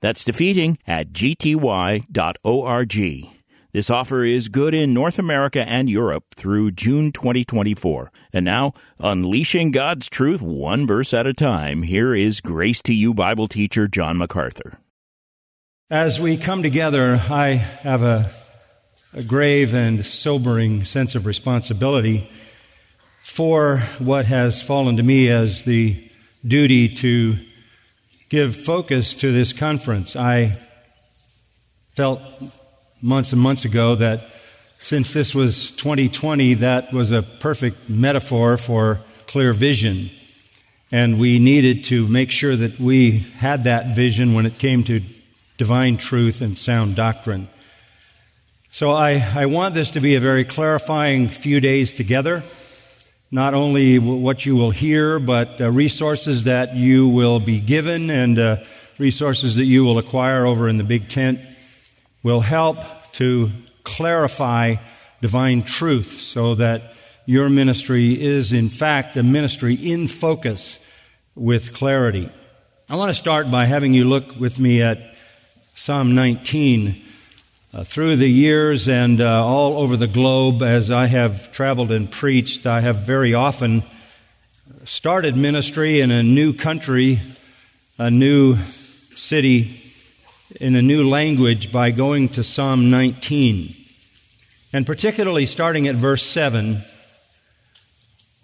That's defeating at gty.org. This offer is good in North America and Europe through June 2024. And now, unleashing God's truth one verse at a time, here is Grace to You Bible teacher John MacArthur. As we come together, I have a, a grave and sobering sense of responsibility for what has fallen to me as the duty to give focus to this conference. I felt months and months ago that since this was 2020, that was a perfect metaphor for clear vision. And we needed to make sure that we had that vision when it came to divine truth and sound doctrine. So I, I want this to be a very clarifying few days together not only what you will hear, but uh, resources that you will be given and uh, resources that you will acquire over in the big tent will help to clarify divine truth so that your ministry is in fact a ministry in focus with clarity. I want to start by having you look with me at Psalm 19. Uh, through the years and uh, all over the globe, as I have traveled and preached, I have very often started ministry in a new country, a new city, in a new language by going to Psalm 19. And particularly starting at verse 7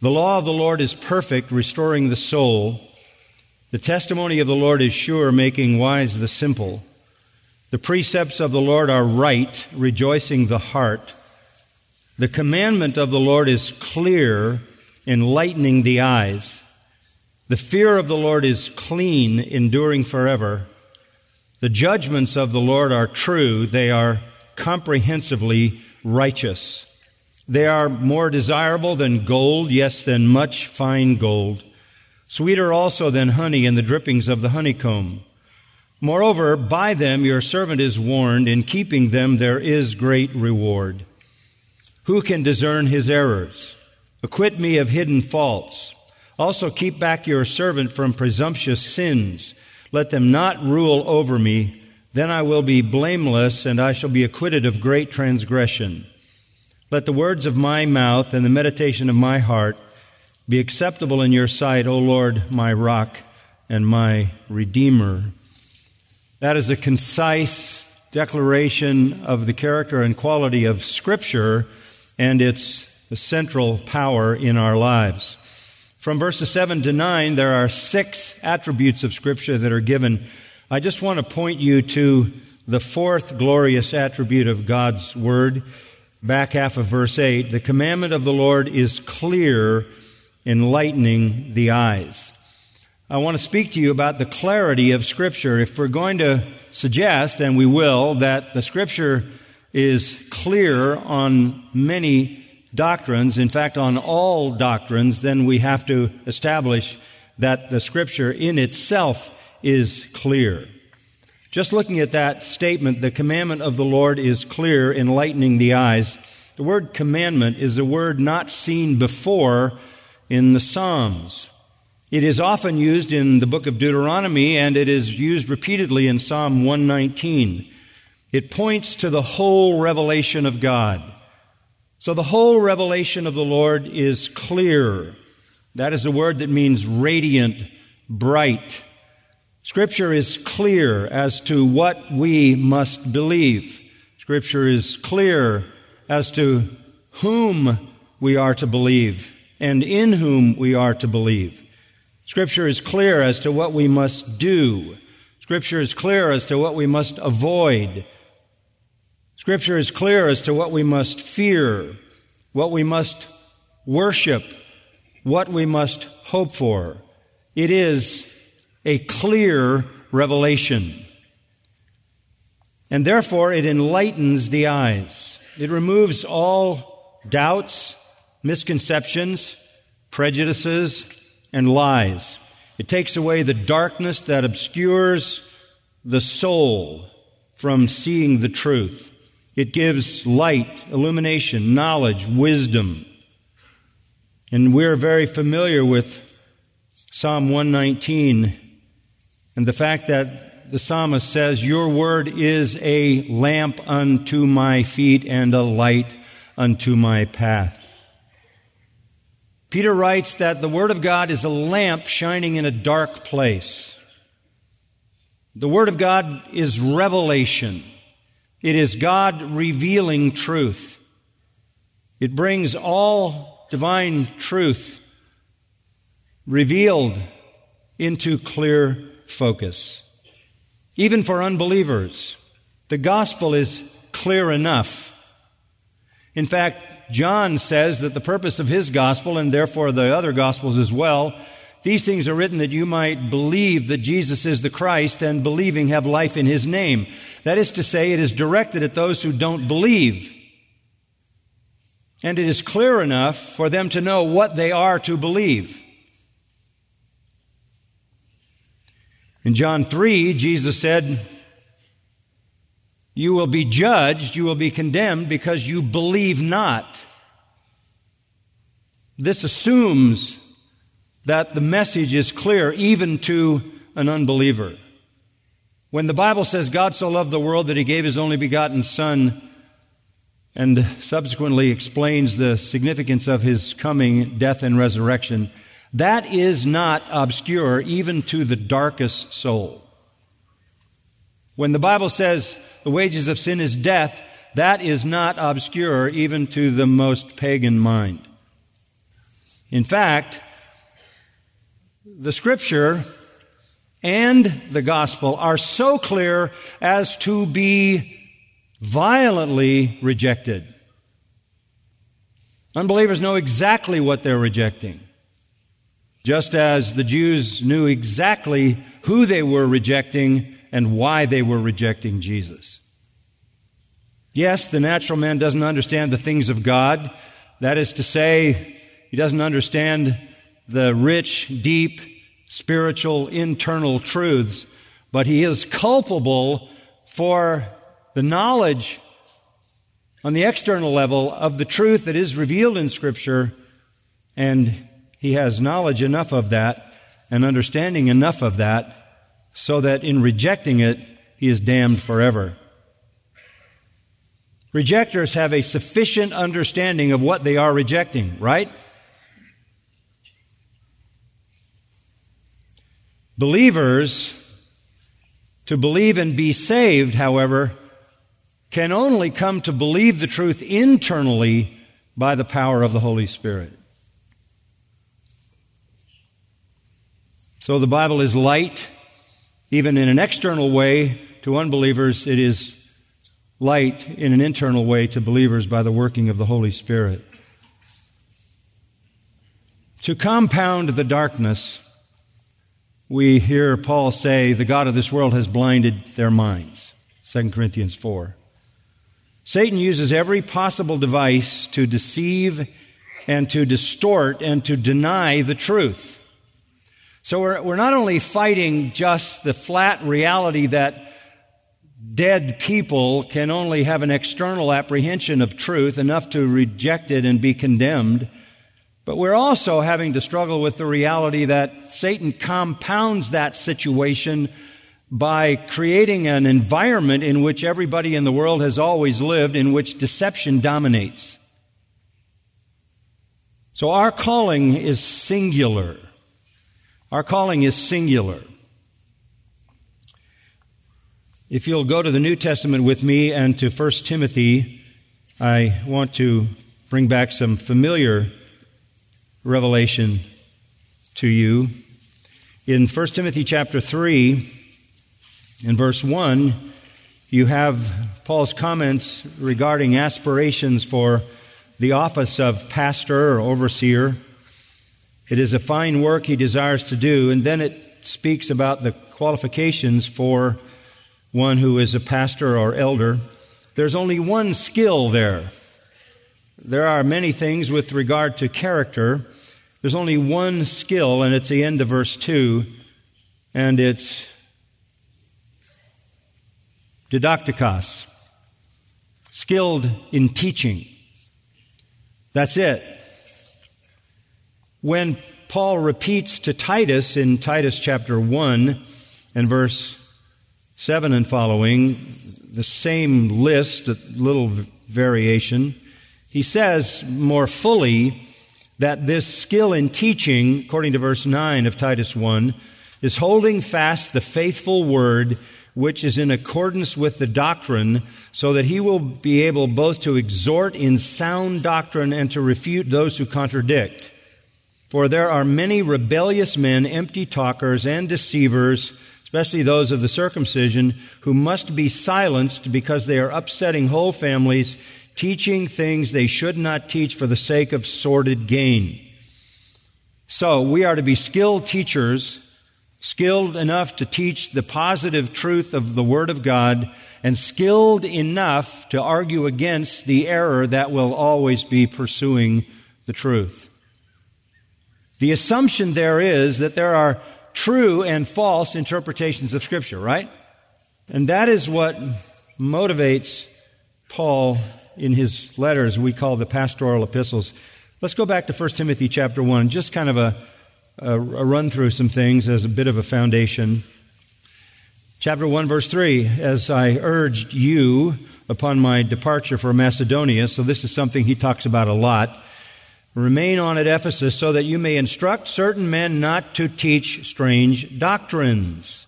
The law of the Lord is perfect, restoring the soul. The testimony of the Lord is sure, making wise the simple. The precepts of the Lord are right, rejoicing the heart. The commandment of the Lord is clear, enlightening the eyes. The fear of the Lord is clean, enduring forever. The judgments of the Lord are true, they are comprehensively righteous. They are more desirable than gold, yes, than much fine gold, sweeter also than honey and the drippings of the honeycomb. Moreover, by them your servant is warned, in keeping them there is great reward. Who can discern his errors? Acquit me of hidden faults. Also keep back your servant from presumptuous sins. Let them not rule over me. Then I will be blameless, and I shall be acquitted of great transgression. Let the words of my mouth and the meditation of my heart be acceptable in your sight, O Lord, my rock and my redeemer. That is a concise declaration of the character and quality of Scripture and its central power in our lives. From verses 7 to 9, there are six attributes of Scripture that are given. I just want to point you to the fourth glorious attribute of God's Word, back half of verse 8. The commandment of the Lord is clear, enlightening the eyes. I want to speak to you about the clarity of Scripture. If we're going to suggest, and we will, that the Scripture is clear on many doctrines, in fact, on all doctrines, then we have to establish that the Scripture in itself is clear. Just looking at that statement, the commandment of the Lord is clear, enlightening the eyes. The word commandment is a word not seen before in the Psalms. It is often used in the book of Deuteronomy and it is used repeatedly in Psalm 119. It points to the whole revelation of God. So the whole revelation of the Lord is clear. That is a word that means radiant, bright. Scripture is clear as to what we must believe. Scripture is clear as to whom we are to believe and in whom we are to believe. Scripture is clear as to what we must do. Scripture is clear as to what we must avoid. Scripture is clear as to what we must fear, what we must worship, what we must hope for. It is a clear revelation. And therefore, it enlightens the eyes. It removes all doubts, misconceptions, prejudices, and lies. It takes away the darkness that obscures the soul from seeing the truth. It gives light, illumination, knowledge, wisdom. And we're very familiar with Psalm 119 and the fact that the psalmist says, Your word is a lamp unto my feet and a light unto my path. Peter writes that the Word of God is a lamp shining in a dark place. The Word of God is revelation. It is God revealing truth. It brings all divine truth revealed into clear focus. Even for unbelievers, the gospel is clear enough. In fact, John says that the purpose of his gospel, and therefore the other gospels as well, these things are written that you might believe that Jesus is the Christ and believing have life in his name. That is to say, it is directed at those who don't believe. And it is clear enough for them to know what they are to believe. In John 3, Jesus said, you will be judged, you will be condemned because you believe not. This assumes that the message is clear even to an unbeliever. When the Bible says God so loved the world that he gave his only begotten Son, and subsequently explains the significance of his coming, death, and resurrection, that is not obscure even to the darkest soul. When the Bible says the wages of sin is death, that is not obscure even to the most pagan mind. In fact, the scripture and the gospel are so clear as to be violently rejected. Unbelievers know exactly what they're rejecting. Just as the Jews knew exactly who they were rejecting and why they were rejecting Jesus. Yes, the natural man doesn't understand the things of God. That is to say, he doesn't understand the rich, deep, spiritual, internal truths, but he is culpable for the knowledge on the external level of the truth that is revealed in Scripture, and he has knowledge enough of that and understanding enough of that so that in rejecting it, he is damned forever. Rejectors have a sufficient understanding of what they are rejecting, right? Believers, to believe and be saved, however, can only come to believe the truth internally by the power of the Holy Spirit. So the Bible is light even in an external way to unbelievers, it is light in an internal way to believers by the working of the Holy Spirit. To compound the darkness, we hear Paul say, The God of this world has blinded their minds. 2 Corinthians 4. Satan uses every possible device to deceive and to distort and to deny the truth. So we're, we're not only fighting just the flat reality that dead people can only have an external apprehension of truth, enough to reject it and be condemned, but we're also having to struggle with the reality that Satan compounds that situation by creating an environment in which everybody in the world has always lived, in which deception dominates. So our calling is singular. Our calling is singular. If you'll go to the New Testament with me and to 1 Timothy, I want to bring back some familiar revelation to you. In 1 Timothy chapter 3, in verse 1, you have Paul's comments regarding aspirations for the office of pastor or overseer. It is a fine work he desires to do. And then it speaks about the qualifications for one who is a pastor or elder, there's only one skill there. There are many things with regard to character. There's only one skill, and it's the end of verse 2, and it's didaktikos, skilled in teaching. That's it. When Paul repeats to Titus in Titus chapter 1 and verse 7 and following the same list, a little variation, he says more fully that this skill in teaching, according to verse 9 of Titus 1, is holding fast the faithful word which is in accordance with the doctrine, so that he will be able both to exhort in sound doctrine and to refute those who contradict. For there are many rebellious men, empty talkers, and deceivers, especially those of the circumcision, who must be silenced because they are upsetting whole families, teaching things they should not teach for the sake of sordid gain. So we are to be skilled teachers skilled enough to teach the positive truth of the Word of God, and skilled enough to argue against the error that will always be pursuing the truth. The assumption there is that there are true and false interpretations of Scripture, right? And that is what motivates Paul in his letters we call the pastoral epistles. Let's go back to 1 Timothy chapter 1, just kind of a a, run through some things as a bit of a foundation. Chapter 1, verse 3 As I urged you upon my departure for Macedonia, so this is something he talks about a lot. Remain on at Ephesus so that you may instruct certain men not to teach strange doctrines.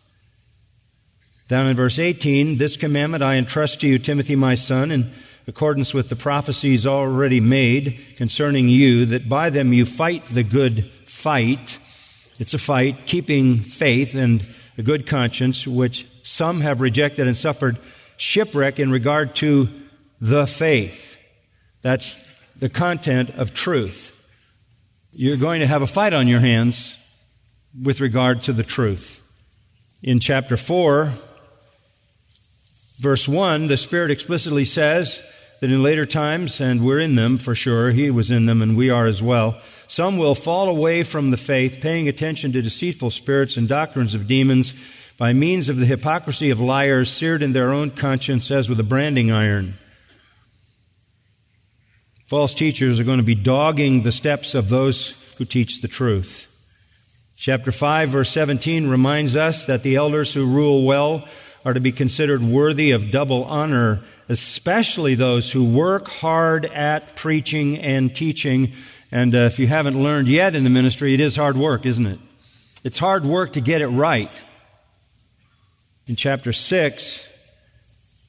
Down in verse 18, this commandment I entrust to you, Timothy, my son, in accordance with the prophecies already made concerning you, that by them you fight the good fight. It's a fight, keeping faith and a good conscience, which some have rejected and suffered shipwreck in regard to the faith. That's the content of truth. You're going to have a fight on your hands with regard to the truth. In chapter 4, verse 1, the Spirit explicitly says that in later times, and we're in them for sure, He was in them and we are as well, some will fall away from the faith, paying attention to deceitful spirits and doctrines of demons by means of the hypocrisy of liars seared in their own conscience as with a branding iron. False teachers are going to be dogging the steps of those who teach the truth. Chapter 5, verse 17 reminds us that the elders who rule well are to be considered worthy of double honor, especially those who work hard at preaching and teaching and uh, if you haven't learned yet in the ministry, it is hard work, isn't it? It's hard work to get it right. In chapter 6,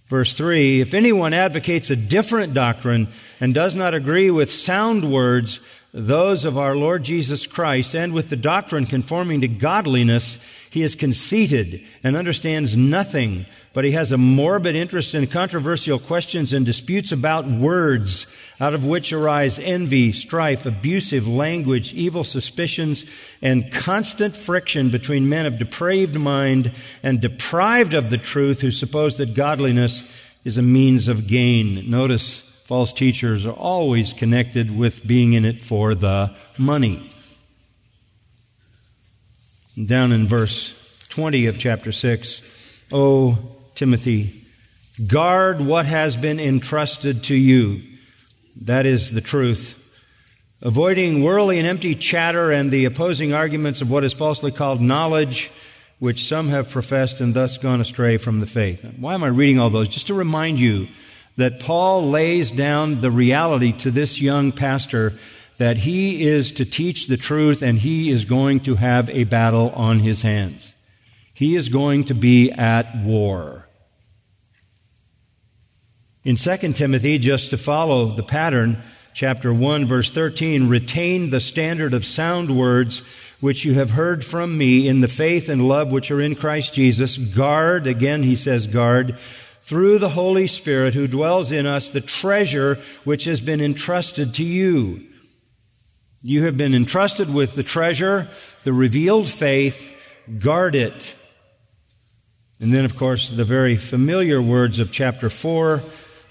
verse 3, if anyone advocates a different doctrine and does not agree with sound words, those of our Lord Jesus Christ, and with the doctrine conforming to godliness, he is conceited and understands nothing, but he has a morbid interest in controversial questions and disputes about words, out of which arise envy, strife, abusive language, evil suspicions, and constant friction between men of depraved mind and deprived of the truth who suppose that godliness is a means of gain. Notice false teachers are always connected with being in it for the money down in verse 20 of chapter 6, O Timothy, guard what has been entrusted to you. That is the truth. Avoiding worldly and empty chatter and the opposing arguments of what is falsely called knowledge, which some have professed and thus gone astray from the faith. Why am I reading all those? Just to remind you that Paul lays down the reality to this young pastor that he is to teach the truth and he is going to have a battle on his hands. He is going to be at war. In 2 Timothy, just to follow the pattern, chapter 1, verse 13, retain the standard of sound words which you have heard from me in the faith and love which are in Christ Jesus. Guard, again he says guard, through the Holy Spirit who dwells in us, the treasure which has been entrusted to you. You have been entrusted with the treasure, the revealed faith. Guard it. And then, of course, the very familiar words of chapter 4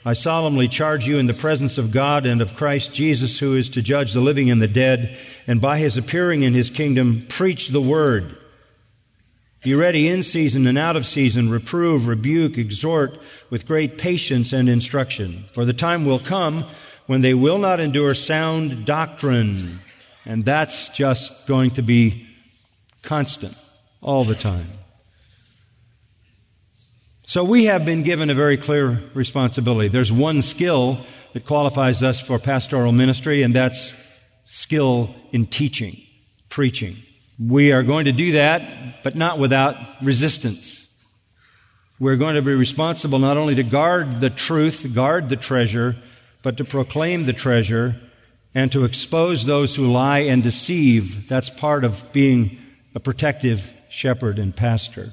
I solemnly charge you in the presence of God and of Christ Jesus, who is to judge the living and the dead, and by his appearing in his kingdom, preach the word. Be ready in season and out of season, reprove, rebuke, exhort with great patience and instruction. For the time will come when they will not endure sound doctrine. And that's just going to be constant all the time. So we have been given a very clear responsibility. There's one skill that qualifies us for pastoral ministry, and that's skill in teaching, preaching. We are going to do that, but not without resistance. We're going to be responsible not only to guard the truth, guard the treasure, but to proclaim the treasure and to expose those who lie and deceive. That's part of being a protective shepherd and pastor.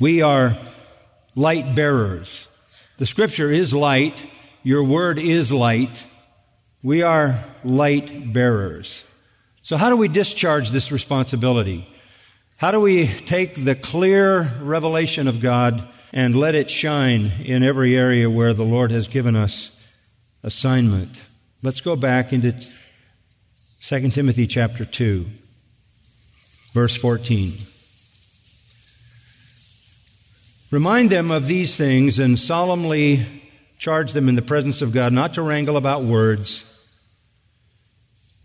We are light bearers. The scripture is light. Your word is light. We are light bearers. So, how do we discharge this responsibility? How do we take the clear revelation of God and let it shine in every area where the Lord has given us assignment? Let's go back into 2 Timothy chapter 2, verse 14. Remind them of these things and solemnly charge them in the presence of God not to wrangle about words,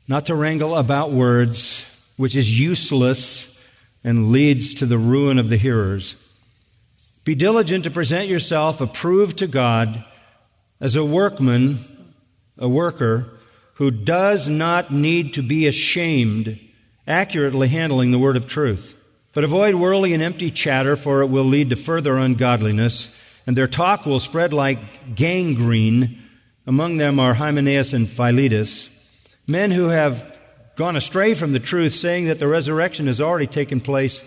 not to wrangle about words, which is useless and leads to the ruin of the hearers. Be diligent to present yourself approved to God as a workman, a worker, who does not need to be ashamed, accurately handling the word of truth. But avoid worldly and empty chatter, for it will lead to further ungodliness, and their talk will spread like gangrene. Among them are Hymenaeus and Philetus, men who have gone astray from the truth, saying that the resurrection has already taken place,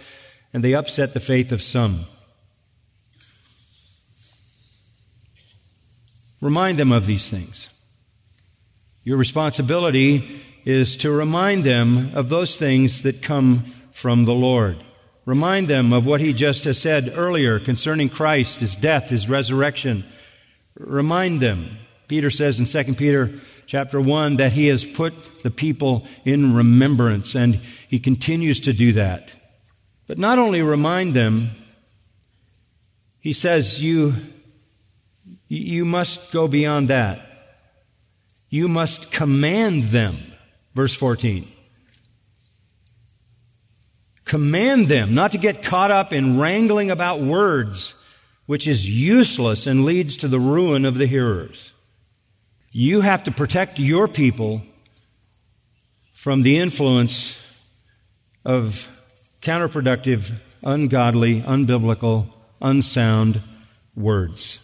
and they upset the faith of some. Remind them of these things. Your responsibility is to remind them of those things that come from the Lord. Remind them of what he just has said earlier concerning Christ, his death, his resurrection. Remind them. Peter says in 2 Peter chapter 1 that he has put the people in remembrance, and he continues to do that. But not only remind them, he says you, you must go beyond that. You must command them. Verse 14 command them not to get caught up in wrangling about words, which is useless and leads to the ruin of the hearers. You have to protect your people from the influence of counterproductive, ungodly, unbiblical, unsound words.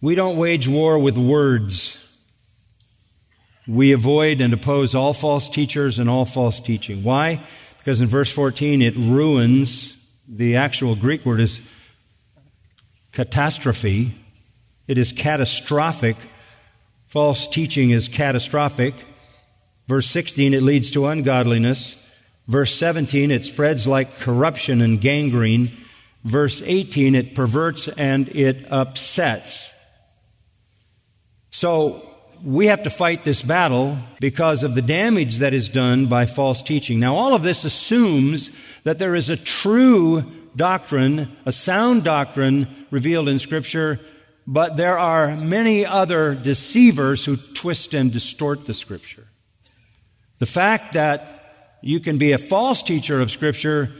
We don't wage war with words. We avoid and oppose all false teachers and all false teaching. Why? Because in verse 14, it ruins, the actual Greek word is catastrophe. It is catastrophic. False teaching is catastrophic. Verse 16, it leads to ungodliness. Verse 17, it spreads like corruption and gangrene. Verse 18, it perverts and it upsets. So, we have to fight this battle because of the damage that is done by false teaching. Now, all of this assumes that there is a true doctrine, a sound doctrine revealed in Scripture, but there are many other deceivers who twist and distort the Scripture. The fact that you can be a false teacher of Scripture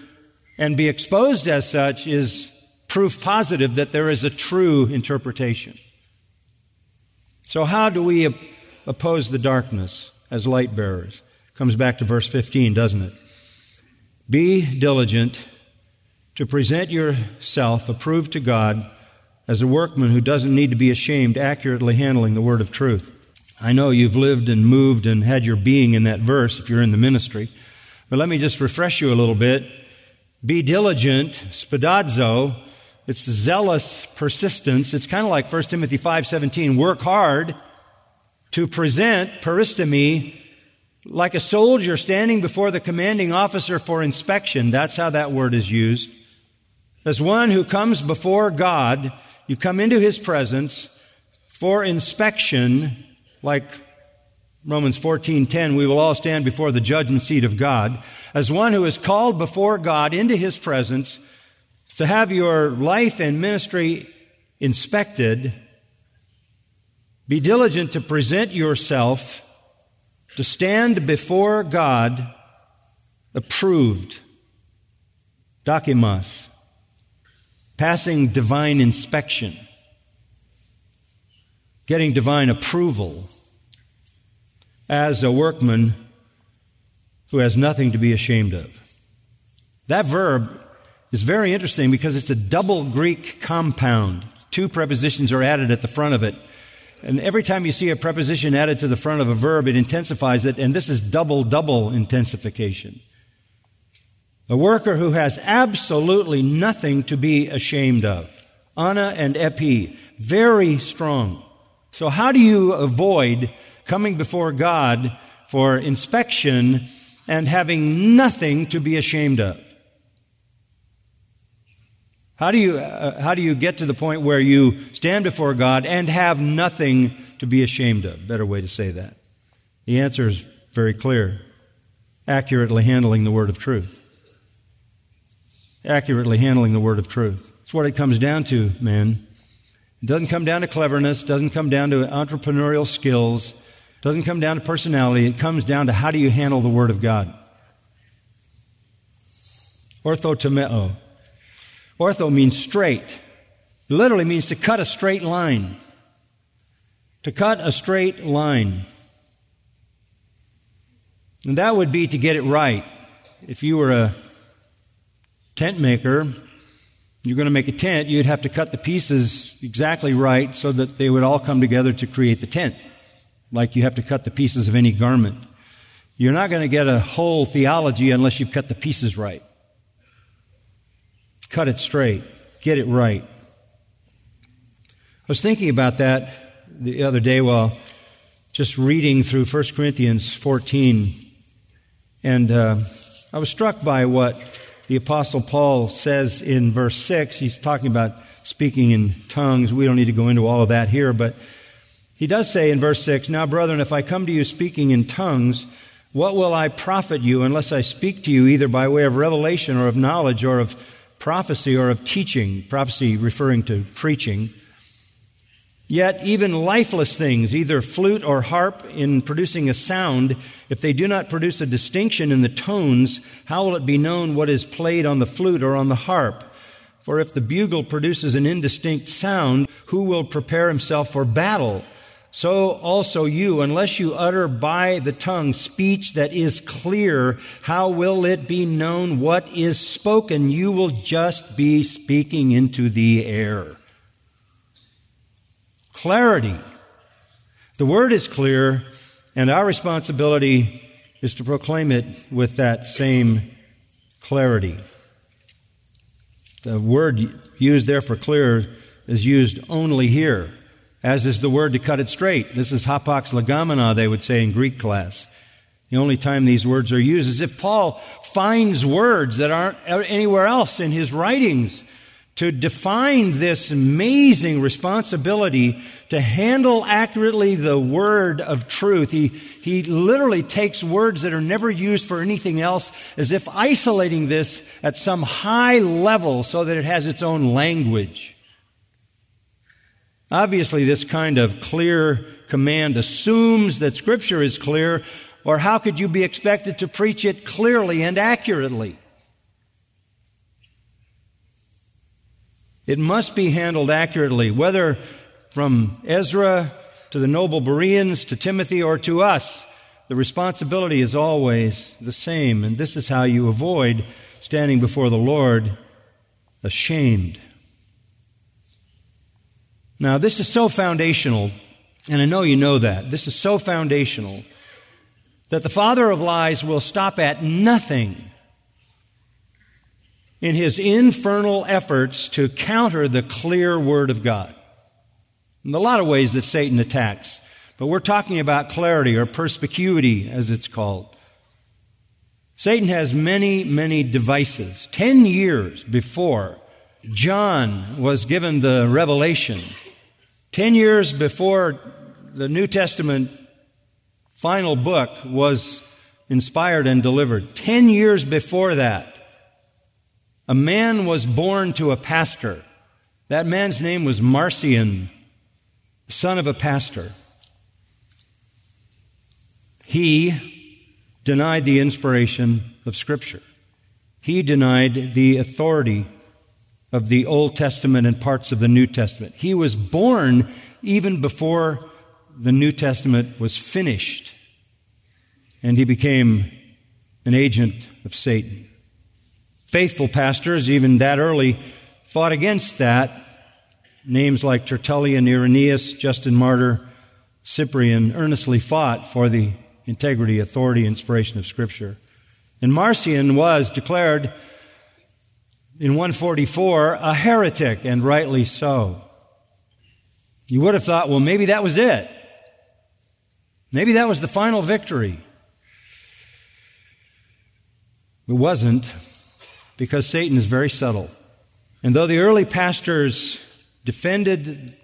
and be exposed as such is proof positive that there is a true interpretation. So, how do we oppose the darkness as light bearers? Comes back to verse 15, doesn't it? Be diligent to present yourself approved to God as a workman who doesn't need to be ashamed, accurately handling the word of truth. I know you've lived and moved and had your being in that verse if you're in the ministry, but let me just refresh you a little bit. Be diligent, spoudazo, it's zealous persistence. It's kind of like 1 Timothy 5:17, work hard to present paristemi Like a soldier standing before the commanding officer for inspection. That's how that word is used. As one who comes before God, you come into his presence for inspection, like Romans 14:10, we will all stand before the judgment seat of God, as one who is called before God into his presence to have your life and ministry inspected. Be diligent to present yourself to stand before God approved. Dokimos. Passing divine inspection. Getting divine approval as a workman who has nothing to be ashamed of. That verb is very interesting because it's a double Greek compound. Two prepositions are added at the front of it. And every time you see a preposition added to the front of a verb, it intensifies it, and this is double, double intensification. A worker who has absolutely nothing to be ashamed of. Ana and epi. Very strong. So how do you avoid coming before God for inspection and having nothing to be ashamed of? How do you, uh, how do you get to the point where you stand before God and have nothing to be ashamed of? Better way to say that. The answer is very clear. Accurately handling the word of truth. Accurately handling the word of truth. That's what it comes down to, man. It doesn't come down to cleverness, doesn't come down to entrepreneurial skills, doesn't come down to personality. It comes down to how do you handle the word of God. Orthotomeo. Ortho means straight. It literally means to cut a straight line. To cut a straight line. And that would be to get it right. If you were a tent maker, you're going to make a tent, you'd have to cut the pieces exactly right so that they would all come together to create the tent. Like you have to cut the pieces of any garment. You're not going to get a whole theology unless you've cut the pieces right. Cut it straight. Get it right. I was thinking about that the other day while just reading through 1 Corinthians 14. And uh, I was struck by what the Apostle Paul says in verse 6. He's talking about speaking in tongues. We don't need to go into all of that here, but he does say in verse 6 Now, brethren, if I come to you speaking in tongues, what will I profit you unless I speak to you either by way of revelation or of knowledge or of prophecy or of teaching, prophecy referring to preaching. Yet even lifeless things, either flute or harp, in producing a sound, if they do not produce a distinction in the tones, how will it be known what is played on the flute or on the harp? For if the bugle produces an indistinct sound, who will prepare himself for battle? So also you, unless you utter by the tongue speech that is clear, how will it be known what is spoken? You will just be speaking into the air. Clarity. The word is clear, and our responsibility is to proclaim it with that same clarity. The word used there for clear is used only here as is the word to cut it straight. This is hapax legomena, they would say in Greek class. The only time these words are used is if Paul finds words that aren't anywhere else in his writings to define this amazing responsibility to handle accurately the word of truth. He, he literally takes words that are never used for anything else as if isolating this at some high level so that it has its own language. Obviously, this kind of clear command assumes that Scripture is clear, or how could you be expected to preach it clearly and accurately? It must be handled accurately, whether from Ezra to the noble Bereans to Timothy or to us. The responsibility is always the same, and this is how you avoid standing before the Lord ashamed. Now, this is so foundational, and I know you know that. This is so foundational that the father of lies will stop at nothing in his infernal efforts to counter the clear word of God. In a lot of ways that Satan attacks. But we're talking about clarity or perspicuity, as it's called. Satan has many, many devices. Ten years before John was given the revelation, ten years before the New Testament final book was inspired and delivered, ten years before that, a man was born to a pastor. That man's name was Marcion, son of a pastor. He denied the inspiration of Scripture. He denied the authority of the Old Testament and parts of the New Testament. He was born even before the New Testament was finished, and he became an agent of Satan. Faithful pastors, even that early, fought against that. Names like Tertullian, Irenaeus, Justin Martyr, Cyprian earnestly fought for the integrity, authority, inspiration of Scripture. And Marcion was declared in 144 a heretic, and rightly so. You would have thought, well, maybe that was it. Maybe that was the final victory. It wasn't, because Satan is very subtle. And though the early pastors defended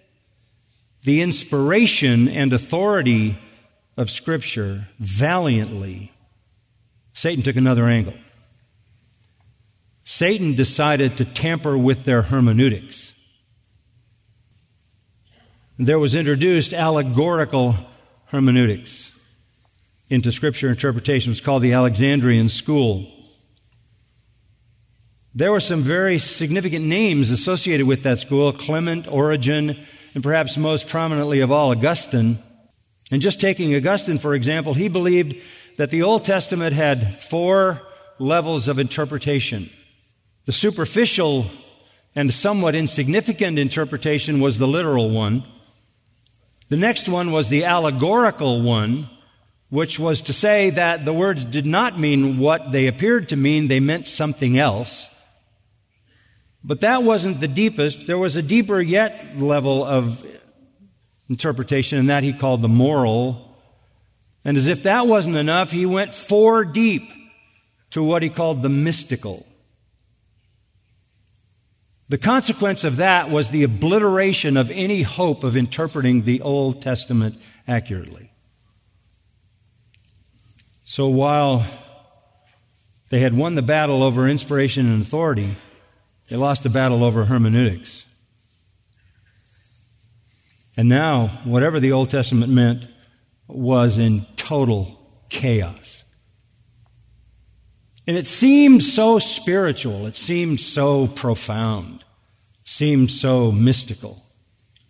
the inspiration and authority of Scripture valiantly, Satan took another angle. Satan decided to tamper with their hermeneutics. There was introduced allegorical hermeneutics into Scripture interpretation. Was called the Alexandrian School. There were some very significant names associated with that school Clement, Origen, and perhaps most prominently of all, Augustine. And just taking Augustine, for example, he believed that the Old Testament had four levels of interpretation. The superficial and somewhat insignificant interpretation was the literal one. The next one was the allegorical one, which was to say that the words did not mean what they appeared to mean, they meant something else. But that wasn't the deepest. There was a deeper yet level of interpretation, and that he called the moral. And as if that wasn't enough, he went four deep to what he called the mystical. The consequence of that was the obliteration of any hope of interpreting the Old Testament accurately. So while they had won the battle over inspiration and authority, they lost the battle over hermeneutics. And now, whatever the Old Testament meant was in total chaos. And it seemed so spiritual, it seemed so profound, seemed so mystical.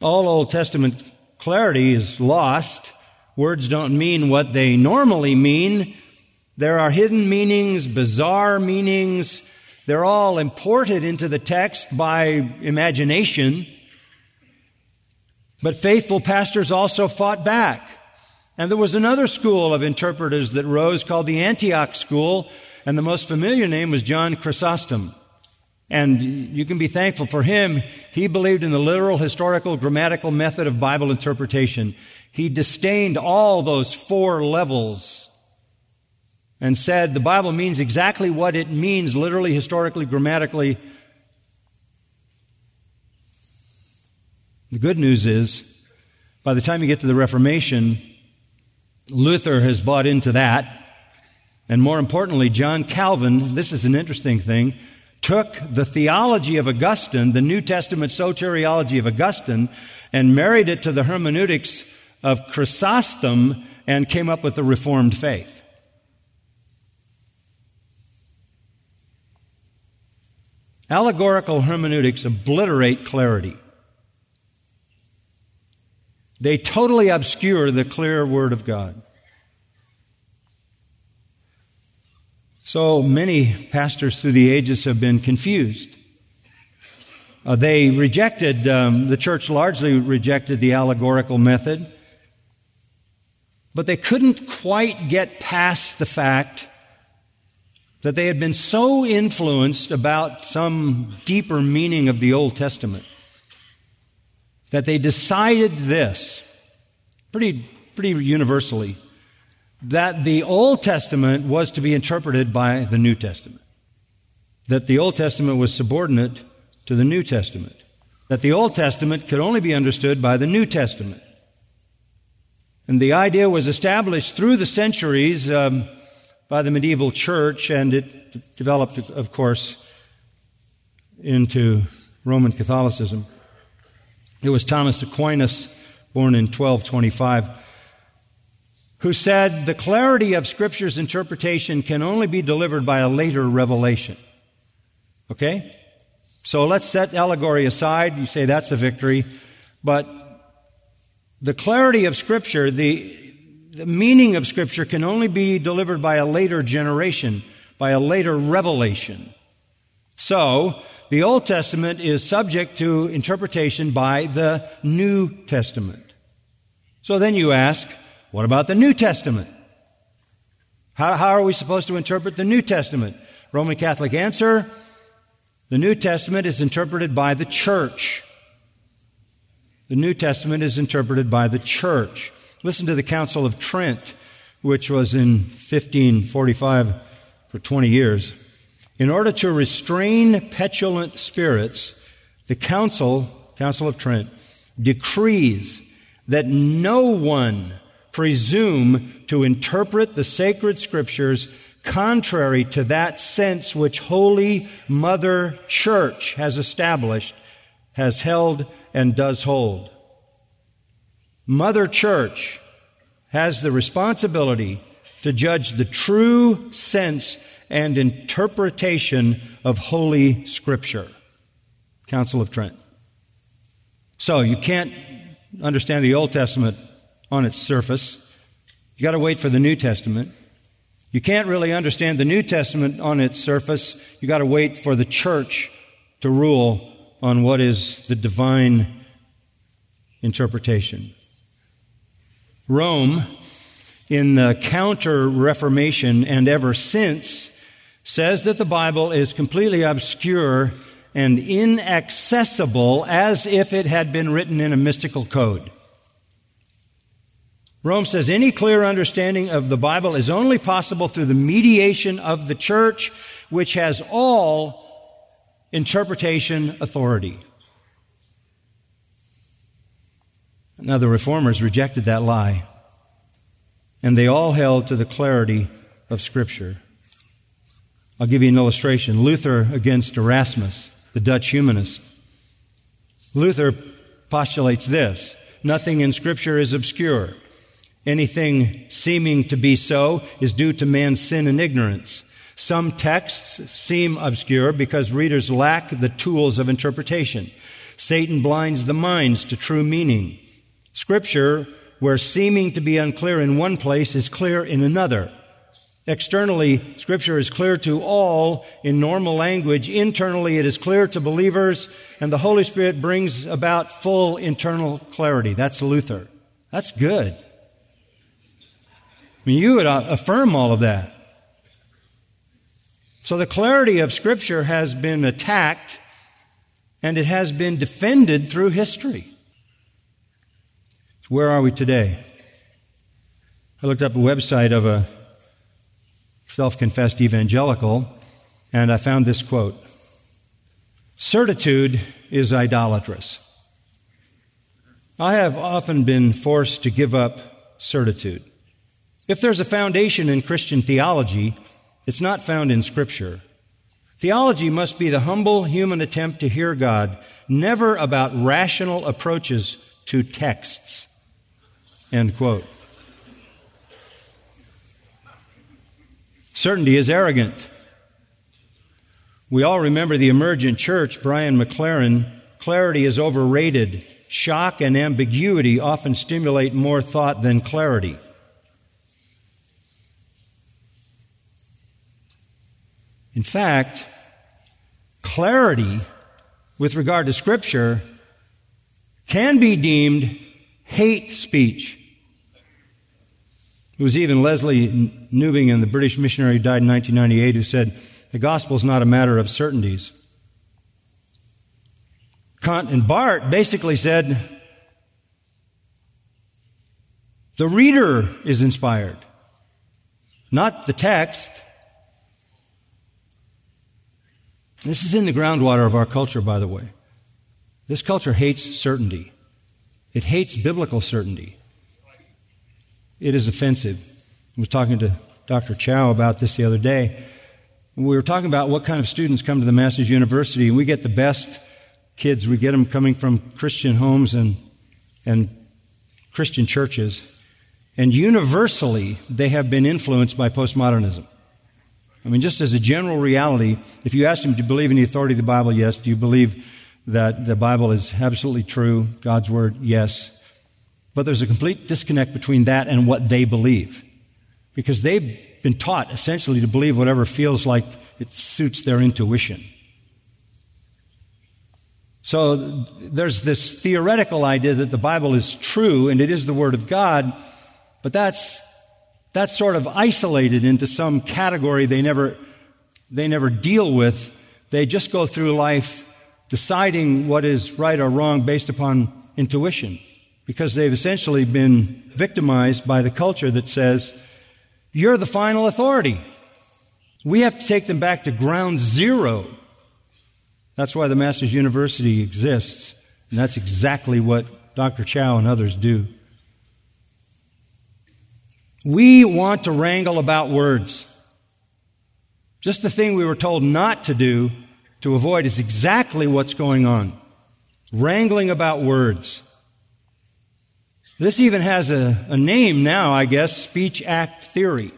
All Old Testament clarity is lost. Words don't mean what they normally mean. There are hidden meanings, bizarre meanings, they're all imported into the text by imagination. But faithful pastors also fought back. And there was another school of interpreters that rose called the Antioch School, and the most familiar name was John Chrysostom. And you can be thankful for him. He believed in the literal, historical, grammatical method of Bible interpretation. He disdained all those four levels and said the Bible means exactly what it means, literally, historically, grammatically. The good news is, by the time you get to the Reformation, Luther has bought into that. And more importantly, John Calvin, this is an interesting thing, took the theology of Augustine, the New Testament soteriology of Augustine, and married it to the hermeneutics of Chrysostom and came up with the Reformed faith. Allegorical hermeneutics obliterate clarity. They totally obscure the clear Word of God. So many pastors through the ages have been confused. Uh, they rejected, um, the church largely rejected the allegorical method, but they couldn't quite get past the fact that they had been so influenced about some deeper meaning of the Old Testament that they decided this pretty, pretty universally, that the Old Testament was to be interpreted by the New Testament. That the Old Testament was subordinate to the New Testament. That the Old Testament could only be understood by the New Testament. And the idea was established through the centuries um, by the medieval church, and it developed, of course, into Roman Catholicism. It was Thomas Aquinas, born in 1225, who said the clarity of Scripture's interpretation can only be delivered by a later revelation. Okay? So let's set allegory aside. You say that's a victory. But the clarity of Scripture, the, the meaning of Scripture can only be delivered by a later generation, by a later revelation. So, the Old Testament is subject to interpretation by the New Testament. So then you ask, what about the New Testament? How, how are we supposed to interpret the New Testament? Roman Catholic answer, the New Testament is interpreted by the church. The New Testament is interpreted by the church. Listen to the Council of Trent, which was in 1545 for 20 years. In order to restrain petulant spirits, the Council, Council of Trent, decrees that no one presume to interpret the sacred scriptures contrary to that sense which Holy Mother Church has established, has held, and does hold. Mother Church has the responsibility to judge the true sense and interpretation of Holy Scripture. Council of Trent. So you can't understand the Old Testament on its surface. You got to wait for the New Testament. You can't really understand the New Testament on its surface. You got to wait for the church to rule on what is the divine interpretation. Rome, in the counter Reformation and ever since, says that the Bible is completely obscure and inaccessible as if it had been written in a mystical code. Rome says any clear understanding of the Bible is only possible through the mediation of the church, which has all interpretation authority. Now, the reformers rejected that lie, and they all held to the clarity of Scripture. I'll give you an illustration. Luther against Erasmus, the Dutch humanist. Luther postulates this nothing in Scripture is obscure. Anything seeming to be so is due to man's sin and ignorance. Some texts seem obscure because readers lack the tools of interpretation. Satan blinds the minds to true meaning. Scripture, where seeming to be unclear in one place, is clear in another. Externally, Scripture is clear to all in normal language. Internally, it is clear to believers, and the Holy Spirit brings about full internal clarity. That's Luther. That's good. I mean, you would uh, affirm all of that. So the clarity of Scripture has been attacked, and it has been defended through history. Where are we today? I looked up a website of a self confessed evangelical, and I found this quote Certitude is idolatrous. I have often been forced to give up certitude. If there's a foundation in Christian theology, it's not found in Scripture. Theology must be the humble human attempt to hear God, never about rational approaches to texts. End quote. Certainty is arrogant. We all remember the emergent church, Brian McLaren. Clarity is overrated. Shock and ambiguity often stimulate more thought than clarity. In fact, clarity with regard to Scripture can be deemed hate speech. It was even Lesslie Newbigin, the British missionary who died in 1998, who said, The gospel is not a matter of certainties. Kant and Barth basically said, The reader is inspired, not the text. This is in the groundwater of our culture, by the way. This culture hates certainty. It hates biblical certainty. It is offensive. I was talking to Dr. Chou about this the other day. We were talking about what kind of students come to the Masters University, and we get the best kids. We get them coming from Christian homes and, and Christian churches. And universally, they have been influenced by postmodernism. I mean, just as a general reality, if you ask them, do you believe in the authority of the Bible? Yes. Do you believe that the Bible is absolutely true? God's Word? Yes. But there's a complete disconnect between that and what they believe. Because they've been taught essentially to believe whatever feels like it suits their intuition. So there's this theoretical idea that the Bible is true and it is the Word of God, but that's, that's sort of isolated into some category they never, they never deal with. They just go through life deciding what is right or wrong based upon intuition because they've essentially been victimized by the culture that says, you're the final authority. We have to take them back to ground zero. That's why the Masters University exists, and that's exactly what Dr. Chou and others do. We want to wrangle about words. Just the thing we were told not to do to avoid is exactly what's going on. Wrangling about words. This even has a, a name now, I guess, speech act theory,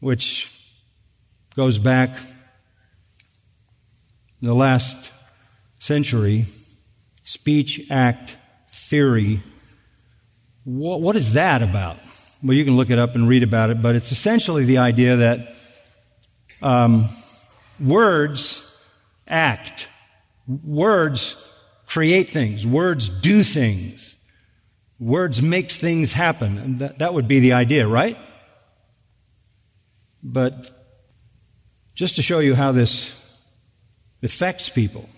which goes back in the last century. Speech act theory. What, what is that about? Well, you can look it up and read about it, but it's essentially the idea that um, words act, words create things, words do things. Words makes things happen. And that, that would be the idea, right? But just to show you how this affects people,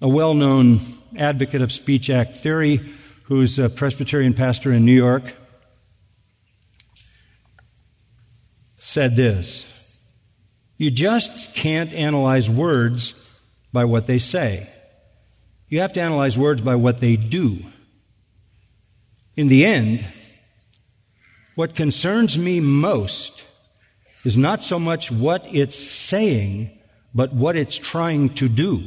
a well known advocate of Speech Act theory, who's a Presbyterian pastor in New York, said this You just can't analyze words by what they say. You have to analyze words by what they do. In the end, what concerns me most is not so much what it's saying, but what it's trying to do.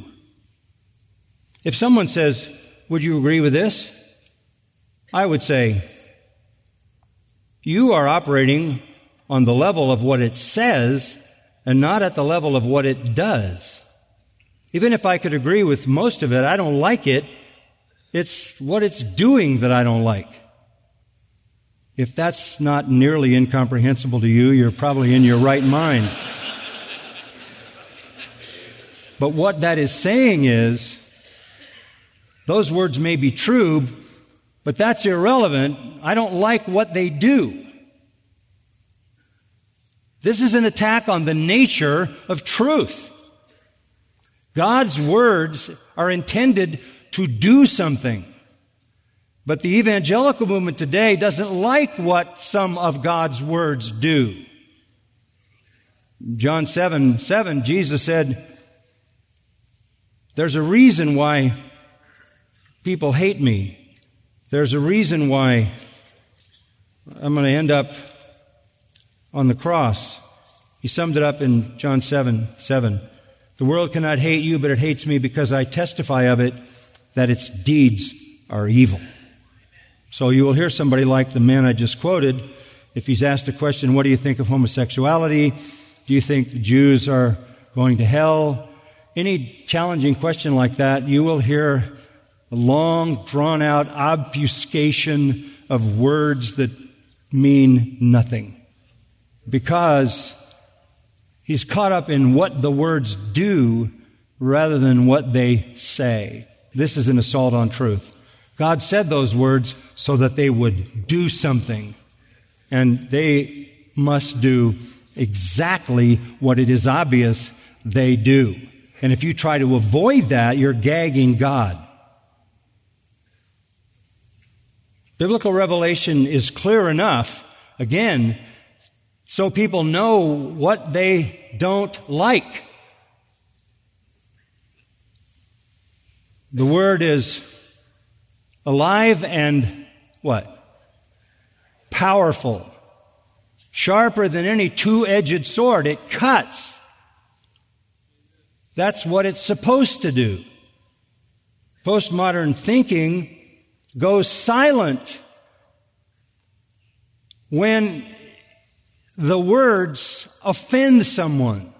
If someone says, Would you agree with this? I would say, You are operating on the level of what it says and not at the level of what it does. Even if I could agree with most of it, I don't like it. It's what it's doing that I don't like. If that's not nearly incomprehensible to you, you're probably in your right mind. But what that is saying is, those words may be true, but that's irrelevant. I don't like what they do. This is an attack on the nature of truth. God's words are intended to do something. But the evangelical movement today doesn't like what some of God's words do. John 7 7, Jesus said, There's a reason why people hate me. There's a reason why I'm going to end up on the cross. He summed it up in John 7 7. The world cannot hate you, but it hates me because I testify of it that its deeds are evil. So you will hear somebody like the man I just quoted, if he's asked the question, What do you think of homosexuality? Do you think the Jews are going to hell? Any challenging question like that, you will hear a long, drawn out obfuscation of words that mean nothing. Because He's caught up in what the words do rather than what they say. This is an assault on truth. God said those words so that they would do something. And they must do exactly what it is obvious they do. And if you try to avoid that, you're gagging God. Biblical revelation is clear enough, again, so people know what they don't like. The word is alive and what? Powerful. Sharper than any two edged sword. It cuts. That's what it's supposed to do. Postmodern thinking goes silent when the words offend someone.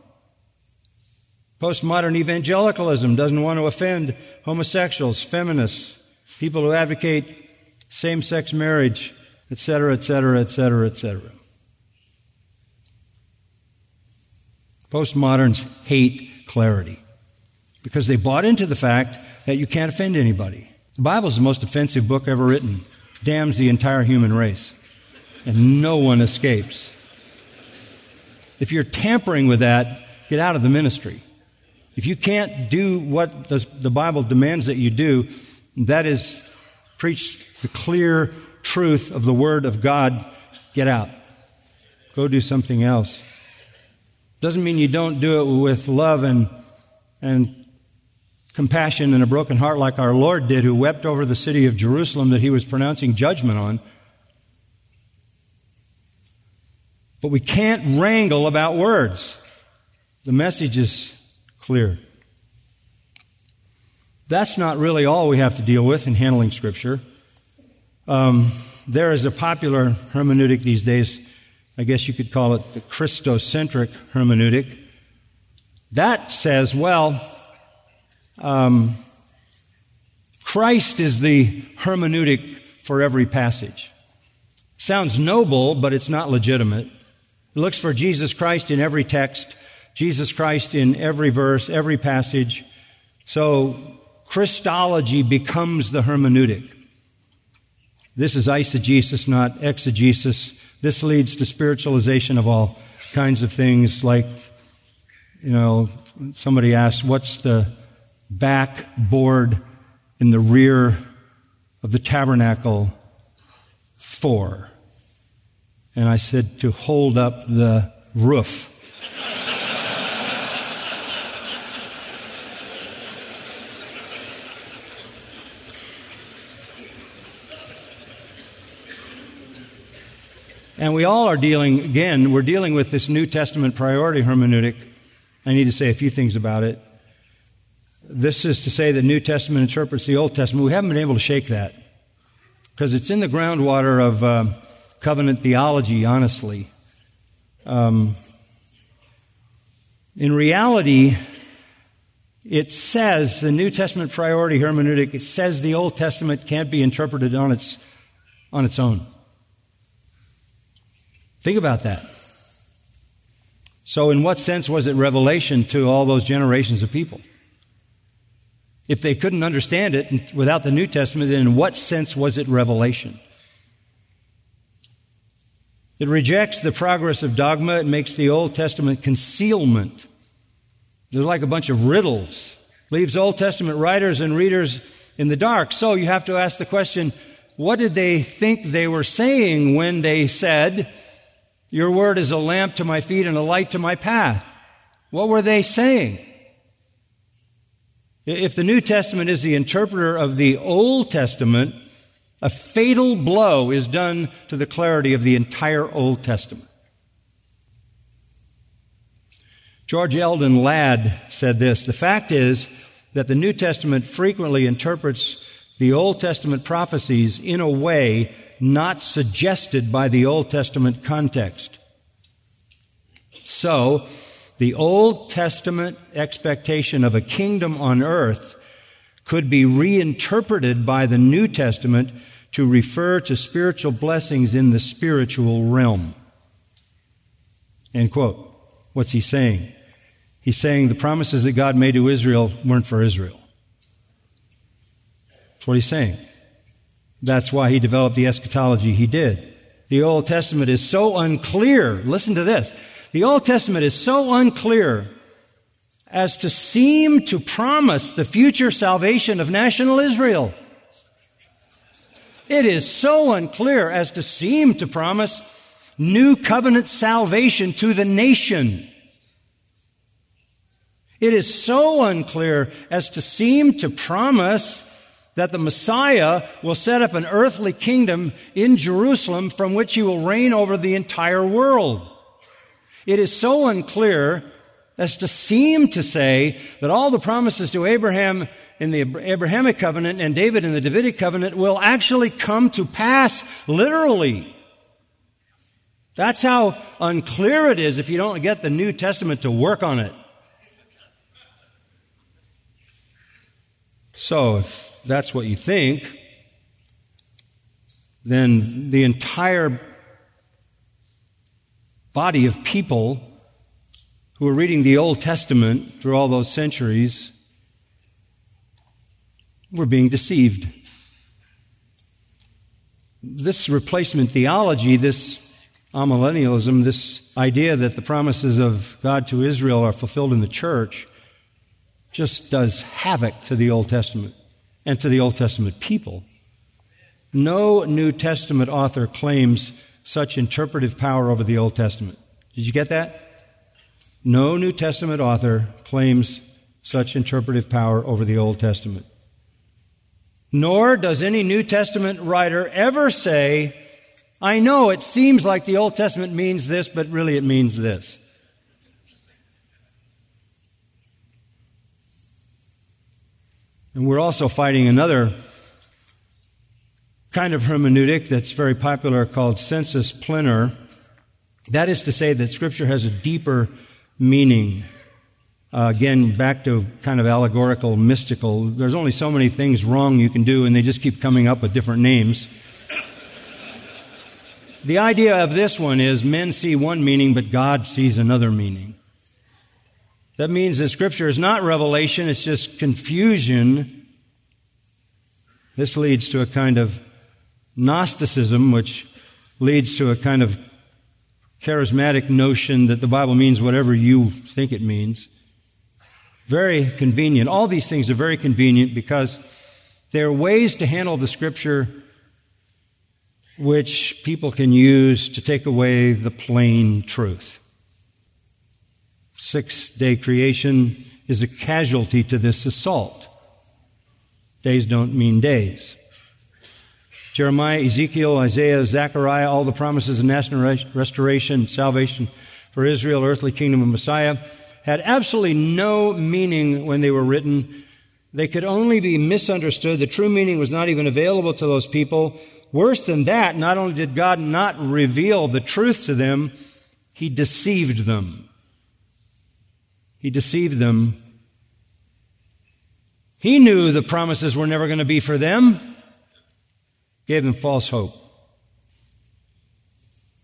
Postmodern evangelicalism doesn't want to offend homosexuals, feminists, people who advocate same sex marriage, etc., etc., etc., etc. Postmoderns hate clarity because they bought into the fact that you can't offend anybody. The Bible is the most offensive book ever written, damns the entire human race, and no one escapes. If you're tampering with that, get out of the ministry. If you can't do what the, the Bible demands that you do, that is preach the clear truth of the Word of God, get out. Go do something else. Doesn't mean you don't do it with love and, and compassion and a broken heart like our Lord did, who wept over the city of Jerusalem that he was pronouncing judgment on. But we can't wrangle about words. The message is clear. That's not really all we have to deal with in handling Scripture. Um, there is a popular hermeneutic these days. I guess you could call it the Christocentric hermeneutic. That says, well, um, Christ is the hermeneutic for every passage. Sounds noble, but it's not legitimate. It looks for Jesus Christ in every text, Jesus Christ in every verse, every passage. So Christology becomes the hermeneutic. This is eisegesis, not exegesis. This leads to spiritualization of all kinds of things like, you know, somebody asked, what's the backboard in the rear of the tabernacle for? And I said, to hold up the roof. And we all are dealing, again, we're dealing with this New Testament priority hermeneutic. I need to say a few things about it. This is to say the New Testament interprets the Old Testament. We haven't been able to shake that because it's in the groundwater of uh, covenant theology, honestly. Um, in reality, it says the New Testament priority hermeneutic, it says the Old Testament can't be interpreted on its, on its own. Think about that. So, in what sense was it revelation to all those generations of people? If they couldn't understand it without the New Testament, then in what sense was it revelation? It rejects the progress of dogma. It makes the Old Testament concealment. They're like a bunch of riddles. Leaves Old Testament writers and readers in the dark. So you have to ask the question, what did they think they were saying when they said, Your word is a lamp to my feet and a light to my path? What were they saying? If the New Testament is the interpreter of the Old Testament, a fatal blow is done to the clarity of the entire Old Testament. George Eldon Ladd said this The fact is that the New Testament frequently interprets the Old Testament prophecies in a way not suggested by the Old Testament context. So, the Old Testament expectation of a kingdom on earth could be reinterpreted by the New Testament to refer to spiritual blessings in the spiritual realm. End quote. What's he saying? He's saying the promises that God made to Israel weren't for Israel. That's what he's saying. That's why he developed the eschatology he did. The Old Testament is so unclear. Listen to this. The Old Testament is so unclear as to seem to promise the future salvation of national Israel. It is so unclear as to seem to promise new covenant salvation to the nation. It is so unclear as to seem to promise that the Messiah will set up an earthly kingdom in Jerusalem from which he will reign over the entire world. It is so unclear as to seem to say that all the promises to Abraham in the Abrahamic covenant and David in the Davidic covenant will actually come to pass literally. That's how unclear it is if you don't get the New Testament to work on it. So, if that's what you think, then the entire body of people who were reading the Old Testament through all those centuries we're being deceived. This replacement theology, this amillennialism, this idea that the promises of God to Israel are fulfilled in the church, just does havoc to the Old Testament and to the Old Testament people. No New Testament author claims such interpretive power over the Old Testament. Did you get that? No New Testament author claims such interpretive power over the Old Testament. Nor does any New Testament writer ever say, I know it seems like the Old Testament means this, but really it means this. And we're also fighting another kind of hermeneutic that's very popular called sensus plenior. That is to say that Scripture has a deeper meaning uh, again, back to kind of allegorical, mystical. There's only so many things wrong you can do, and they just keep coming up with different names. the idea of this one is men see one meaning, but God sees another meaning. That means that Scripture is not revelation, it's just confusion. This leads to a kind of Gnosticism, which leads to a kind of charismatic notion that the Bible means whatever you think it means. Very convenient. All these things are very convenient because there are ways to handle the scripture which people can use to take away the plain truth. Six day creation is a casualty to this assault. Days don't mean days. Jeremiah, Ezekiel, Isaiah, Zechariah, all the promises of national restoration, salvation for Israel, earthly kingdom, of Messiah had absolutely no meaning when they were written. They could only be misunderstood. The true meaning was not even available to those people. Worse than that, not only did God not reveal the truth to them, He deceived them. He deceived them. He knew the promises were never going to be for them, gave them false hope.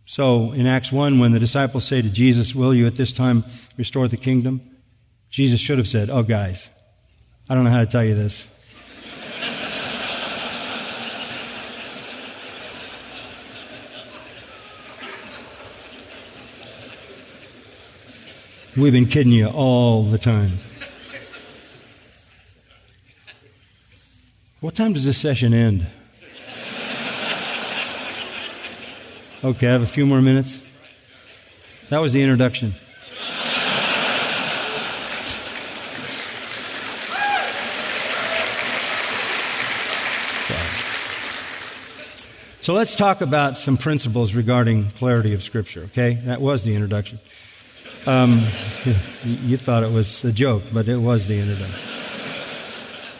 So in Acts 1, when the disciples say to Jesus, Will you at this time restore the kingdom? Jesus should have said, Oh, guys, I don't know how to tell you this. We've been kidding you all the time. What time does this session end? Okay, I have a few more minutes. That was the introduction. So let's talk about some principles regarding clarity of Scripture, okay? That was the introduction. Um, you thought it was a joke, but it was the introduction.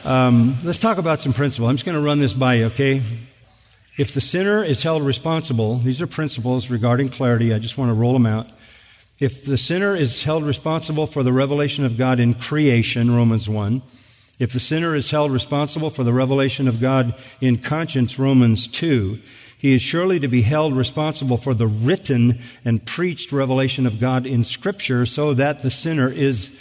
Um, let's talk about some principles. I'm just going to run this by you, okay? If the sinner is held responsible, these are principles regarding clarity, I just want to roll them out. If the sinner is held responsible for the revelation of God in creation, Romans 1, if the sinner is held responsible for the revelation of God in conscience, Romans 2, he is surely to be held responsible for the written and preached revelation of God in Scripture so that the sinner is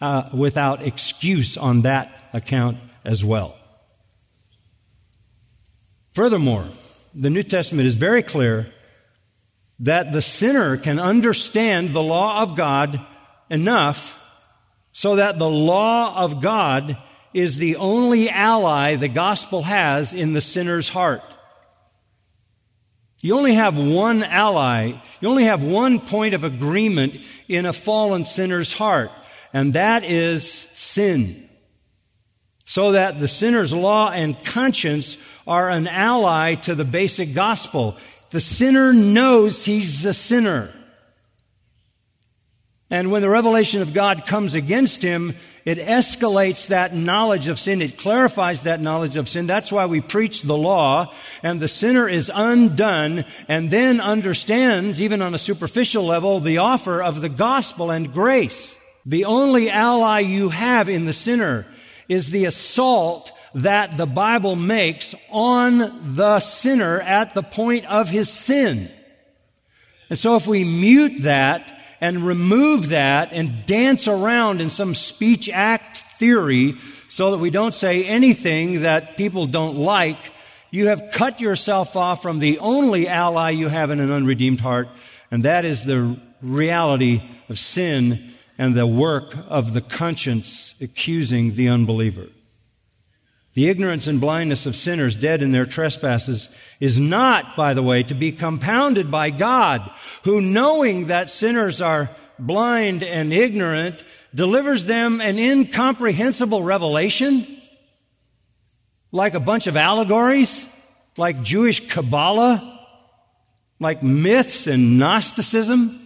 uh, without excuse on that account as well. Furthermore, the New Testament is very clear that the sinner can understand the law of God enough so that the law of God is the only ally the gospel has in the sinner's heart. You only have one ally. You only have one point of agreement in a fallen sinner's heart, and that is sin. So that the sinner's law and conscience are an ally to the basic gospel. The sinner knows he's a sinner. And when the revelation of God comes against him, it escalates that knowledge of sin. It clarifies that knowledge of sin. That's why we preach the law. And the sinner is undone and then understands, even on a superficial level, the offer of the gospel and grace. The only ally you have in the sinner is the assault that the Bible makes on the sinner at the point of his sin. And so if we mute that and remove that and dance around in some speech act theory so that we don't say anything that people don't like, you have cut yourself off from the only ally you have in an unredeemed heart, and that is the reality of sin and the work of the conscience accusing the unbeliever. The ignorance and blindness of sinners dead in their trespasses is not, by the way, to be compounded by God, who knowing that sinners are blind and ignorant, delivers them an incomprehensible revelation, like a bunch of allegories, like Jewish Kabbalah, like myths and Gnosticism.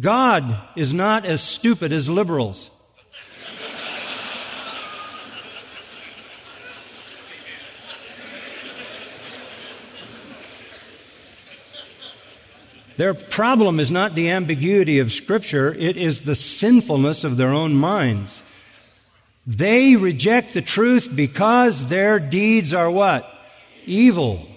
God is not as stupid as liberals. Their problem is not the ambiguity of Scripture, it is the sinfulness of their own minds. They reject the truth because their deeds are what? Evil.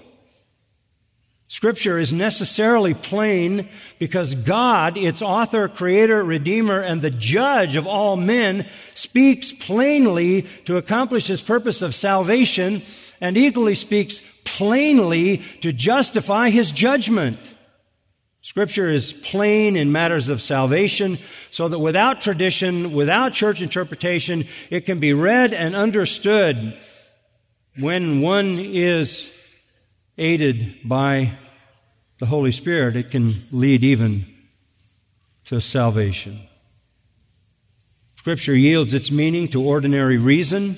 Scripture is necessarily plain because God, its author, creator, redeemer, and the judge of all men, speaks plainly to accomplish his purpose of salvation and equally speaks plainly to justify his judgment. Scripture is plain in matters of salvation, so that without tradition, without church interpretation, it can be read and understood when one is aided by the Holy Spirit. It can lead even to salvation. Scripture yields its meaning to ordinary reason,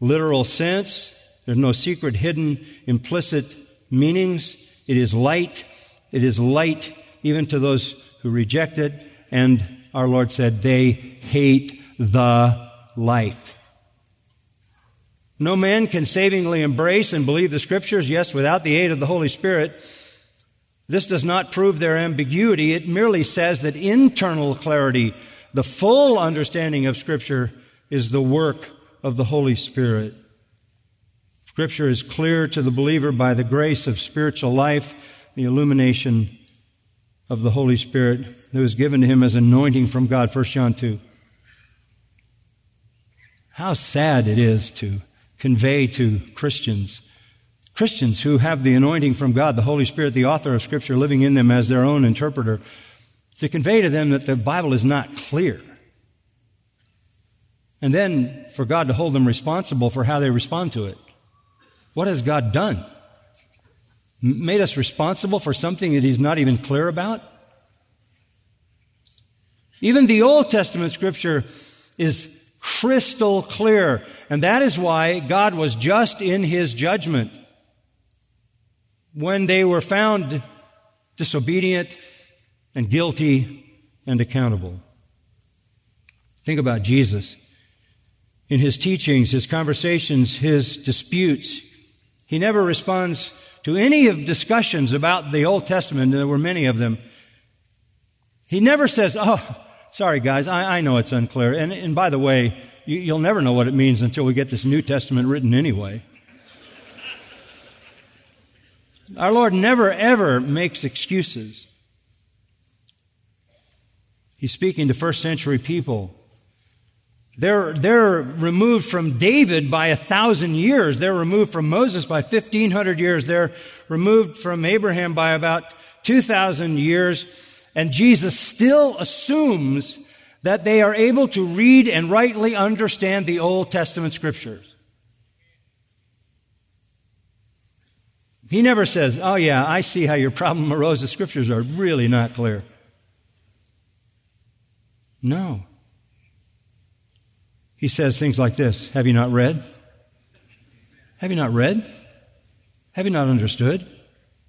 literal sense. There's no secret, hidden, implicit meanings. It is light it is light even to those who reject it. And our Lord said, they hate the light. No man can savingly embrace and believe the scriptures, yes, without the aid of the Holy Spirit. This does not prove their ambiguity. It merely says that internal clarity, the full understanding of scripture, is the work of the Holy Spirit. Scripture is clear to the believer by the grace of spiritual life the illumination of the Holy Spirit that was given to him as anointing from God, 1 John 2. How sad it is to convey to Christians, Christians who have the anointing from God, the Holy Spirit, the author of Scripture, living in them as their own interpreter, to convey to them that the Bible is not clear. And then for God to hold them responsible for how they respond to it. What has God done? made us responsible for something that he's not even clear about? Even the Old Testament scripture is crystal clear, and that is why God was just in his judgment. When they were found disobedient and guilty and accountable. Think about Jesus. In his teachings, his conversations, his disputes, he never responds to any of discussions about the Old Testament, and there were many of them, he never says, Oh, sorry guys, I, I know it's unclear. And, and by the way, you, you'll never know what it means until we get this New Testament written anyway. Our Lord never ever makes excuses. He's speaking to first century people. They're, they're removed from David by a thousand years. They're removed from Moses by 1500 years. They're removed from Abraham by about 2000 years. And Jesus still assumes that they are able to read and rightly understand the Old Testament scriptures. He never says, Oh, yeah, I see how your problem arose. The scriptures are really not clear. No. He says things like this Have you not read? Have you not read? Have you not understood?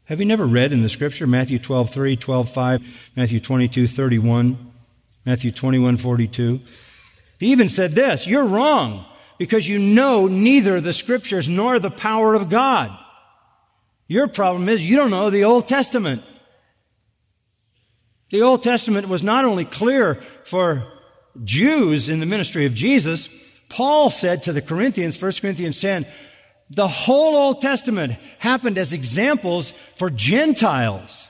Have you never read in the scripture Matthew 12, 3, 12, 5, Matthew 22, 31, Matthew 21, 42? He even said this, you're wrong because you know neither the scriptures nor the power of God. Your problem is you don't know the Old Testament. The Old Testament was not only clear for Jews in the ministry of Jesus, Paul said to the Corinthians, 1 Corinthians 10, the whole Old Testament happened as examples for Gentiles.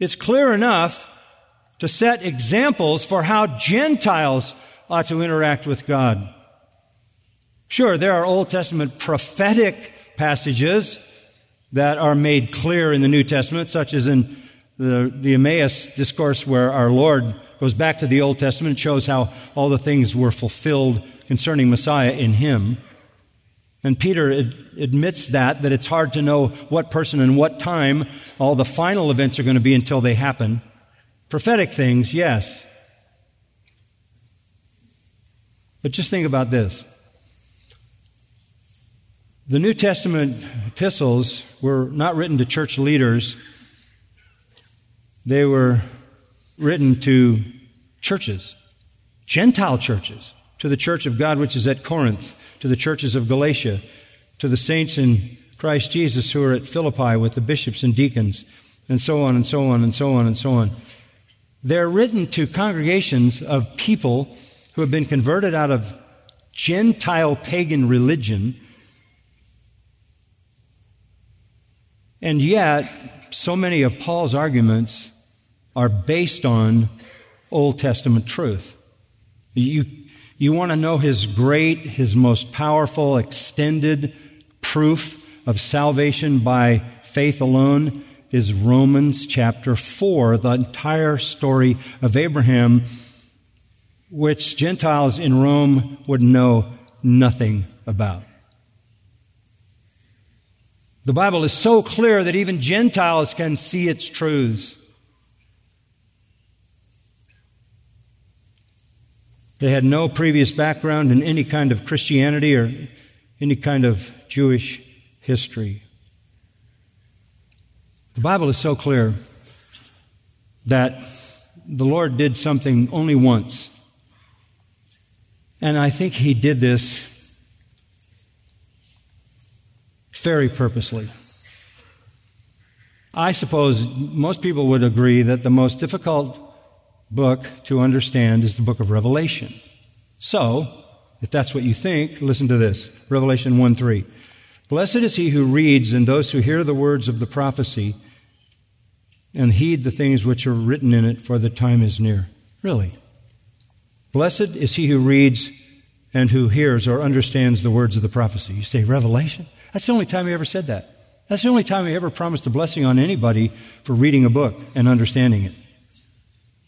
It's clear enough to set examples for how Gentiles ought to interact with God. Sure, there are Old Testament prophetic passages that are made clear in the New Testament, such as in the, the Emmaus discourse where our Lord goes back to the Old Testament and shows how all the things were fulfilled concerning Messiah in him. And Peter ad- admits that, that it's hard to know what person and what time all the final events are going to be until they happen. Prophetic things, yes. But just think about this. The New Testament epistles were not written to church leaders, they were written to churches, Gentile churches, to the church of God which is at Corinth, to the churches of Galatia, to the saints in Christ Jesus who are at Philippi with the bishops and deacons, and so on and so on and so on and so on. They're written to congregations of people who have been converted out of Gentile pagan religion And yet, so many of Paul's arguments are based on Old Testament truth. You, you want to know his great, his most powerful, extended proof of salvation by faith alone is Romans chapter 4, the entire story of Abraham, which Gentiles in Rome would know nothing about. The Bible is so clear that even Gentiles can see its truths. They had no previous background in any kind of Christianity or any kind of Jewish history. The Bible is so clear that the Lord did something only once. And I think He did this very purposely. I suppose most people would agree that the most difficult book to understand is the book of Revelation. So, if that's what you think, listen to this. Revelation 1 3. Blessed is he who reads and those who hear the words of the prophecy and heed the things which are written in it, for the time is near. Really. Blessed is he who reads and who hears or understands the words of the prophecy. You say, Revelation? That's the only time he ever said that. That's the only time he ever promised a blessing on anybody for reading a book and understanding it.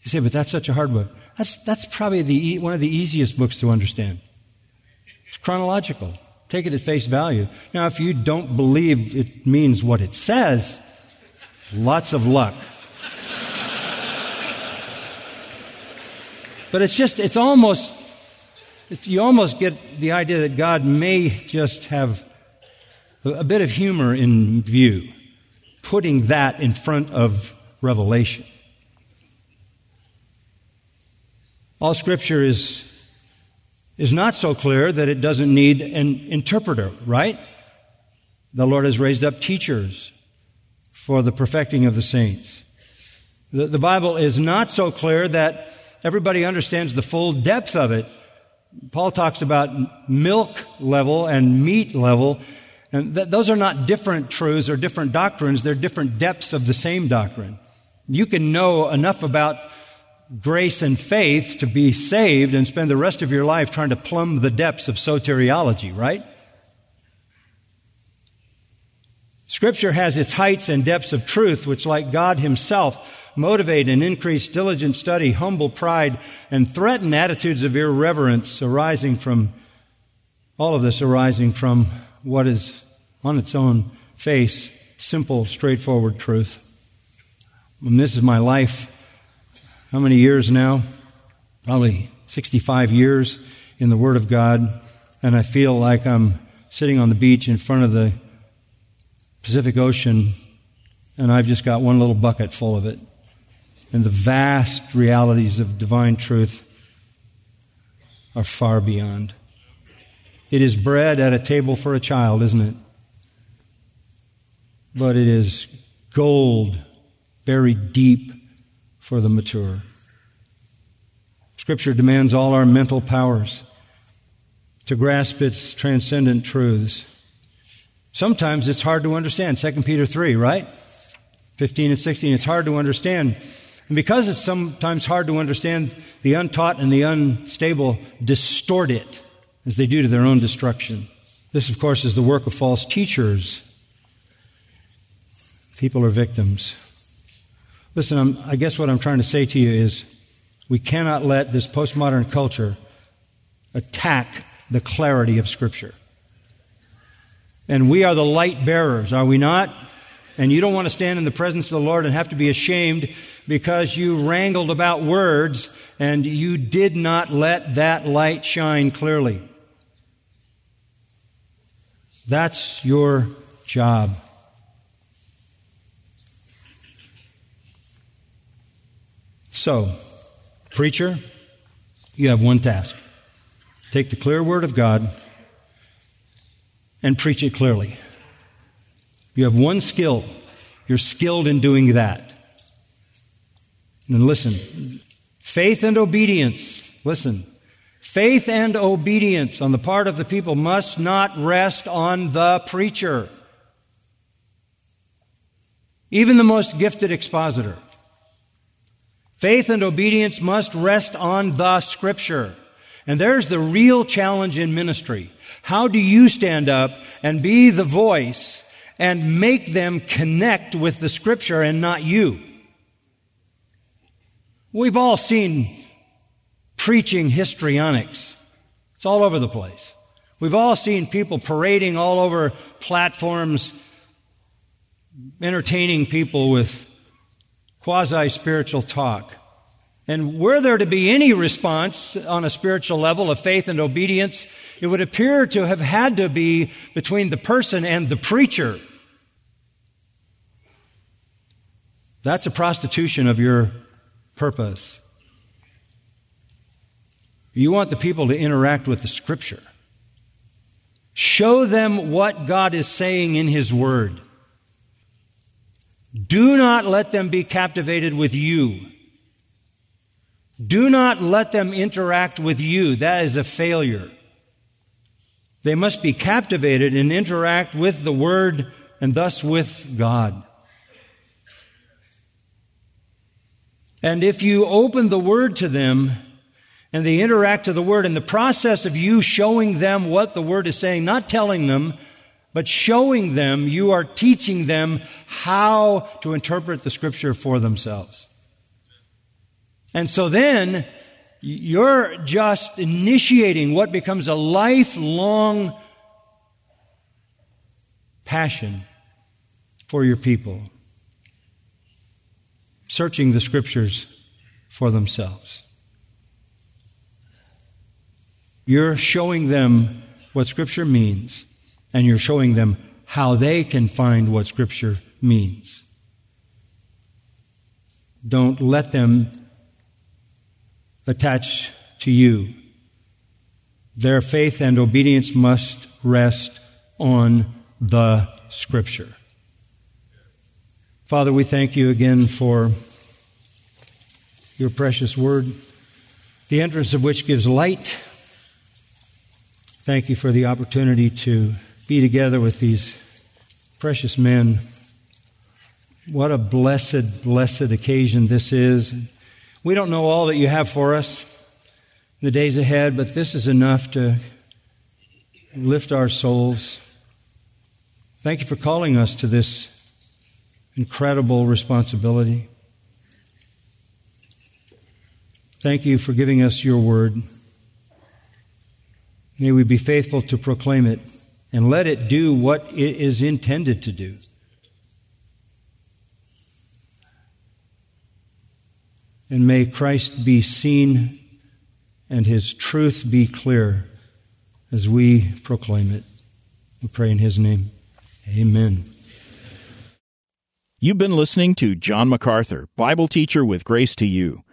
You say, but that's such a hard book. That's, that's probably the, one of the easiest books to understand. It's chronological. Take it at face value. Now, if you don't believe it means what it says, lots of luck. but it's just, it's almost, it's, you almost get the idea that God may just have a bit of humor in view, putting that in front of Revelation. All Scripture is, is not so clear that it doesn't need an interpreter, right? The Lord has raised up teachers for the perfecting of the saints. The, the Bible is not so clear that everybody understands the full depth of it. Paul talks about milk level and meat level. And th- those are not different truths or different doctrines, they're different depths of the same doctrine. You can know enough about grace and faith to be saved and spend the rest of your life trying to plumb the depths of soteriology, right? Scripture has its heights and depths of truth, which, like God Himself, motivate and increase diligent study, humble pride, and threaten attitudes of irreverence arising from all of this arising from what is on its own face, simple, straightforward truth. And this is my life. How many years now? Probably 65 years in the Word of God. And I feel like I'm sitting on the beach in front of the Pacific Ocean, and I've just got one little bucket full of it. And the vast realities of divine truth are far beyond. It is bread at a table for a child, isn't it? But it is gold buried deep for the mature. Scripture demands all our mental powers to grasp its transcendent truths. Sometimes it's hard to understand. 2 Peter 3, right? 15 and 16. It's hard to understand. And because it's sometimes hard to understand, the untaught and the unstable distort it as they do to their own destruction. This, of course, is the work of false teachers. People are victims. Listen, I'm, i guess what I'm trying to say to you is we cannot let this postmodern culture attack the clarity of Scripture. And we are the light bearers, are we not? And you don't want to stand in the presence of the Lord and have to be ashamed because you wrangled about words and you did not let that light shine clearly. That's your job. So, preacher, you have one task. Take the clear word of God and preach it clearly. You have one skill. You're skilled in doing that. And listen, faith and obedience, listen, faith and obedience on the part of the people must not rest on the preacher. Even the most gifted expositor. Faith and obedience must rest on the scripture. And there's the real challenge in ministry. How do you stand up and be the voice and make them connect with the scripture and not you. We've all seen preaching histrionics. It's all over the place. We've all seen people parading all over platforms, entertaining people with quasi spiritual talk. And were there to be any response on a spiritual level of faith and obedience, it would appear to have had to be between the person and the preacher. That's a prostitution of your purpose. You want the people to interact with the Scripture. Show them what God is saying in His Word. Do not let them be captivated with you. Do not let them interact with you. That is a failure. They must be captivated and interact with the Word and thus with God. And if you open the Word to them and they interact to the Word in the process of you showing them what the Word is saying, not telling them, but showing them, you are teaching them how to interpret the Scripture for themselves. And so then, you're just initiating what becomes a lifelong passion for your people searching the scriptures for themselves. You're showing them what scripture means, and you're showing them how they can find what scripture means. Don't let them attach to you. Their faith and obedience must rest on the scripture. Father, we thank you again for your precious word, the entrance of which gives light. Thank you for the opportunity to be together with these precious men. What a blessed, blessed occasion this is. We don't know all that you have for us in the days ahead, but this is enough to lift our souls. Thank you for calling us to this incredible responsibility. Thank you for giving us your word. May we be faithful to proclaim it and let it do what it is intended to do. And may Christ be seen and his truth be clear as we proclaim it. We pray in his name. Amen. You've been listening to John MacArthur, Bible teacher with Grace to You.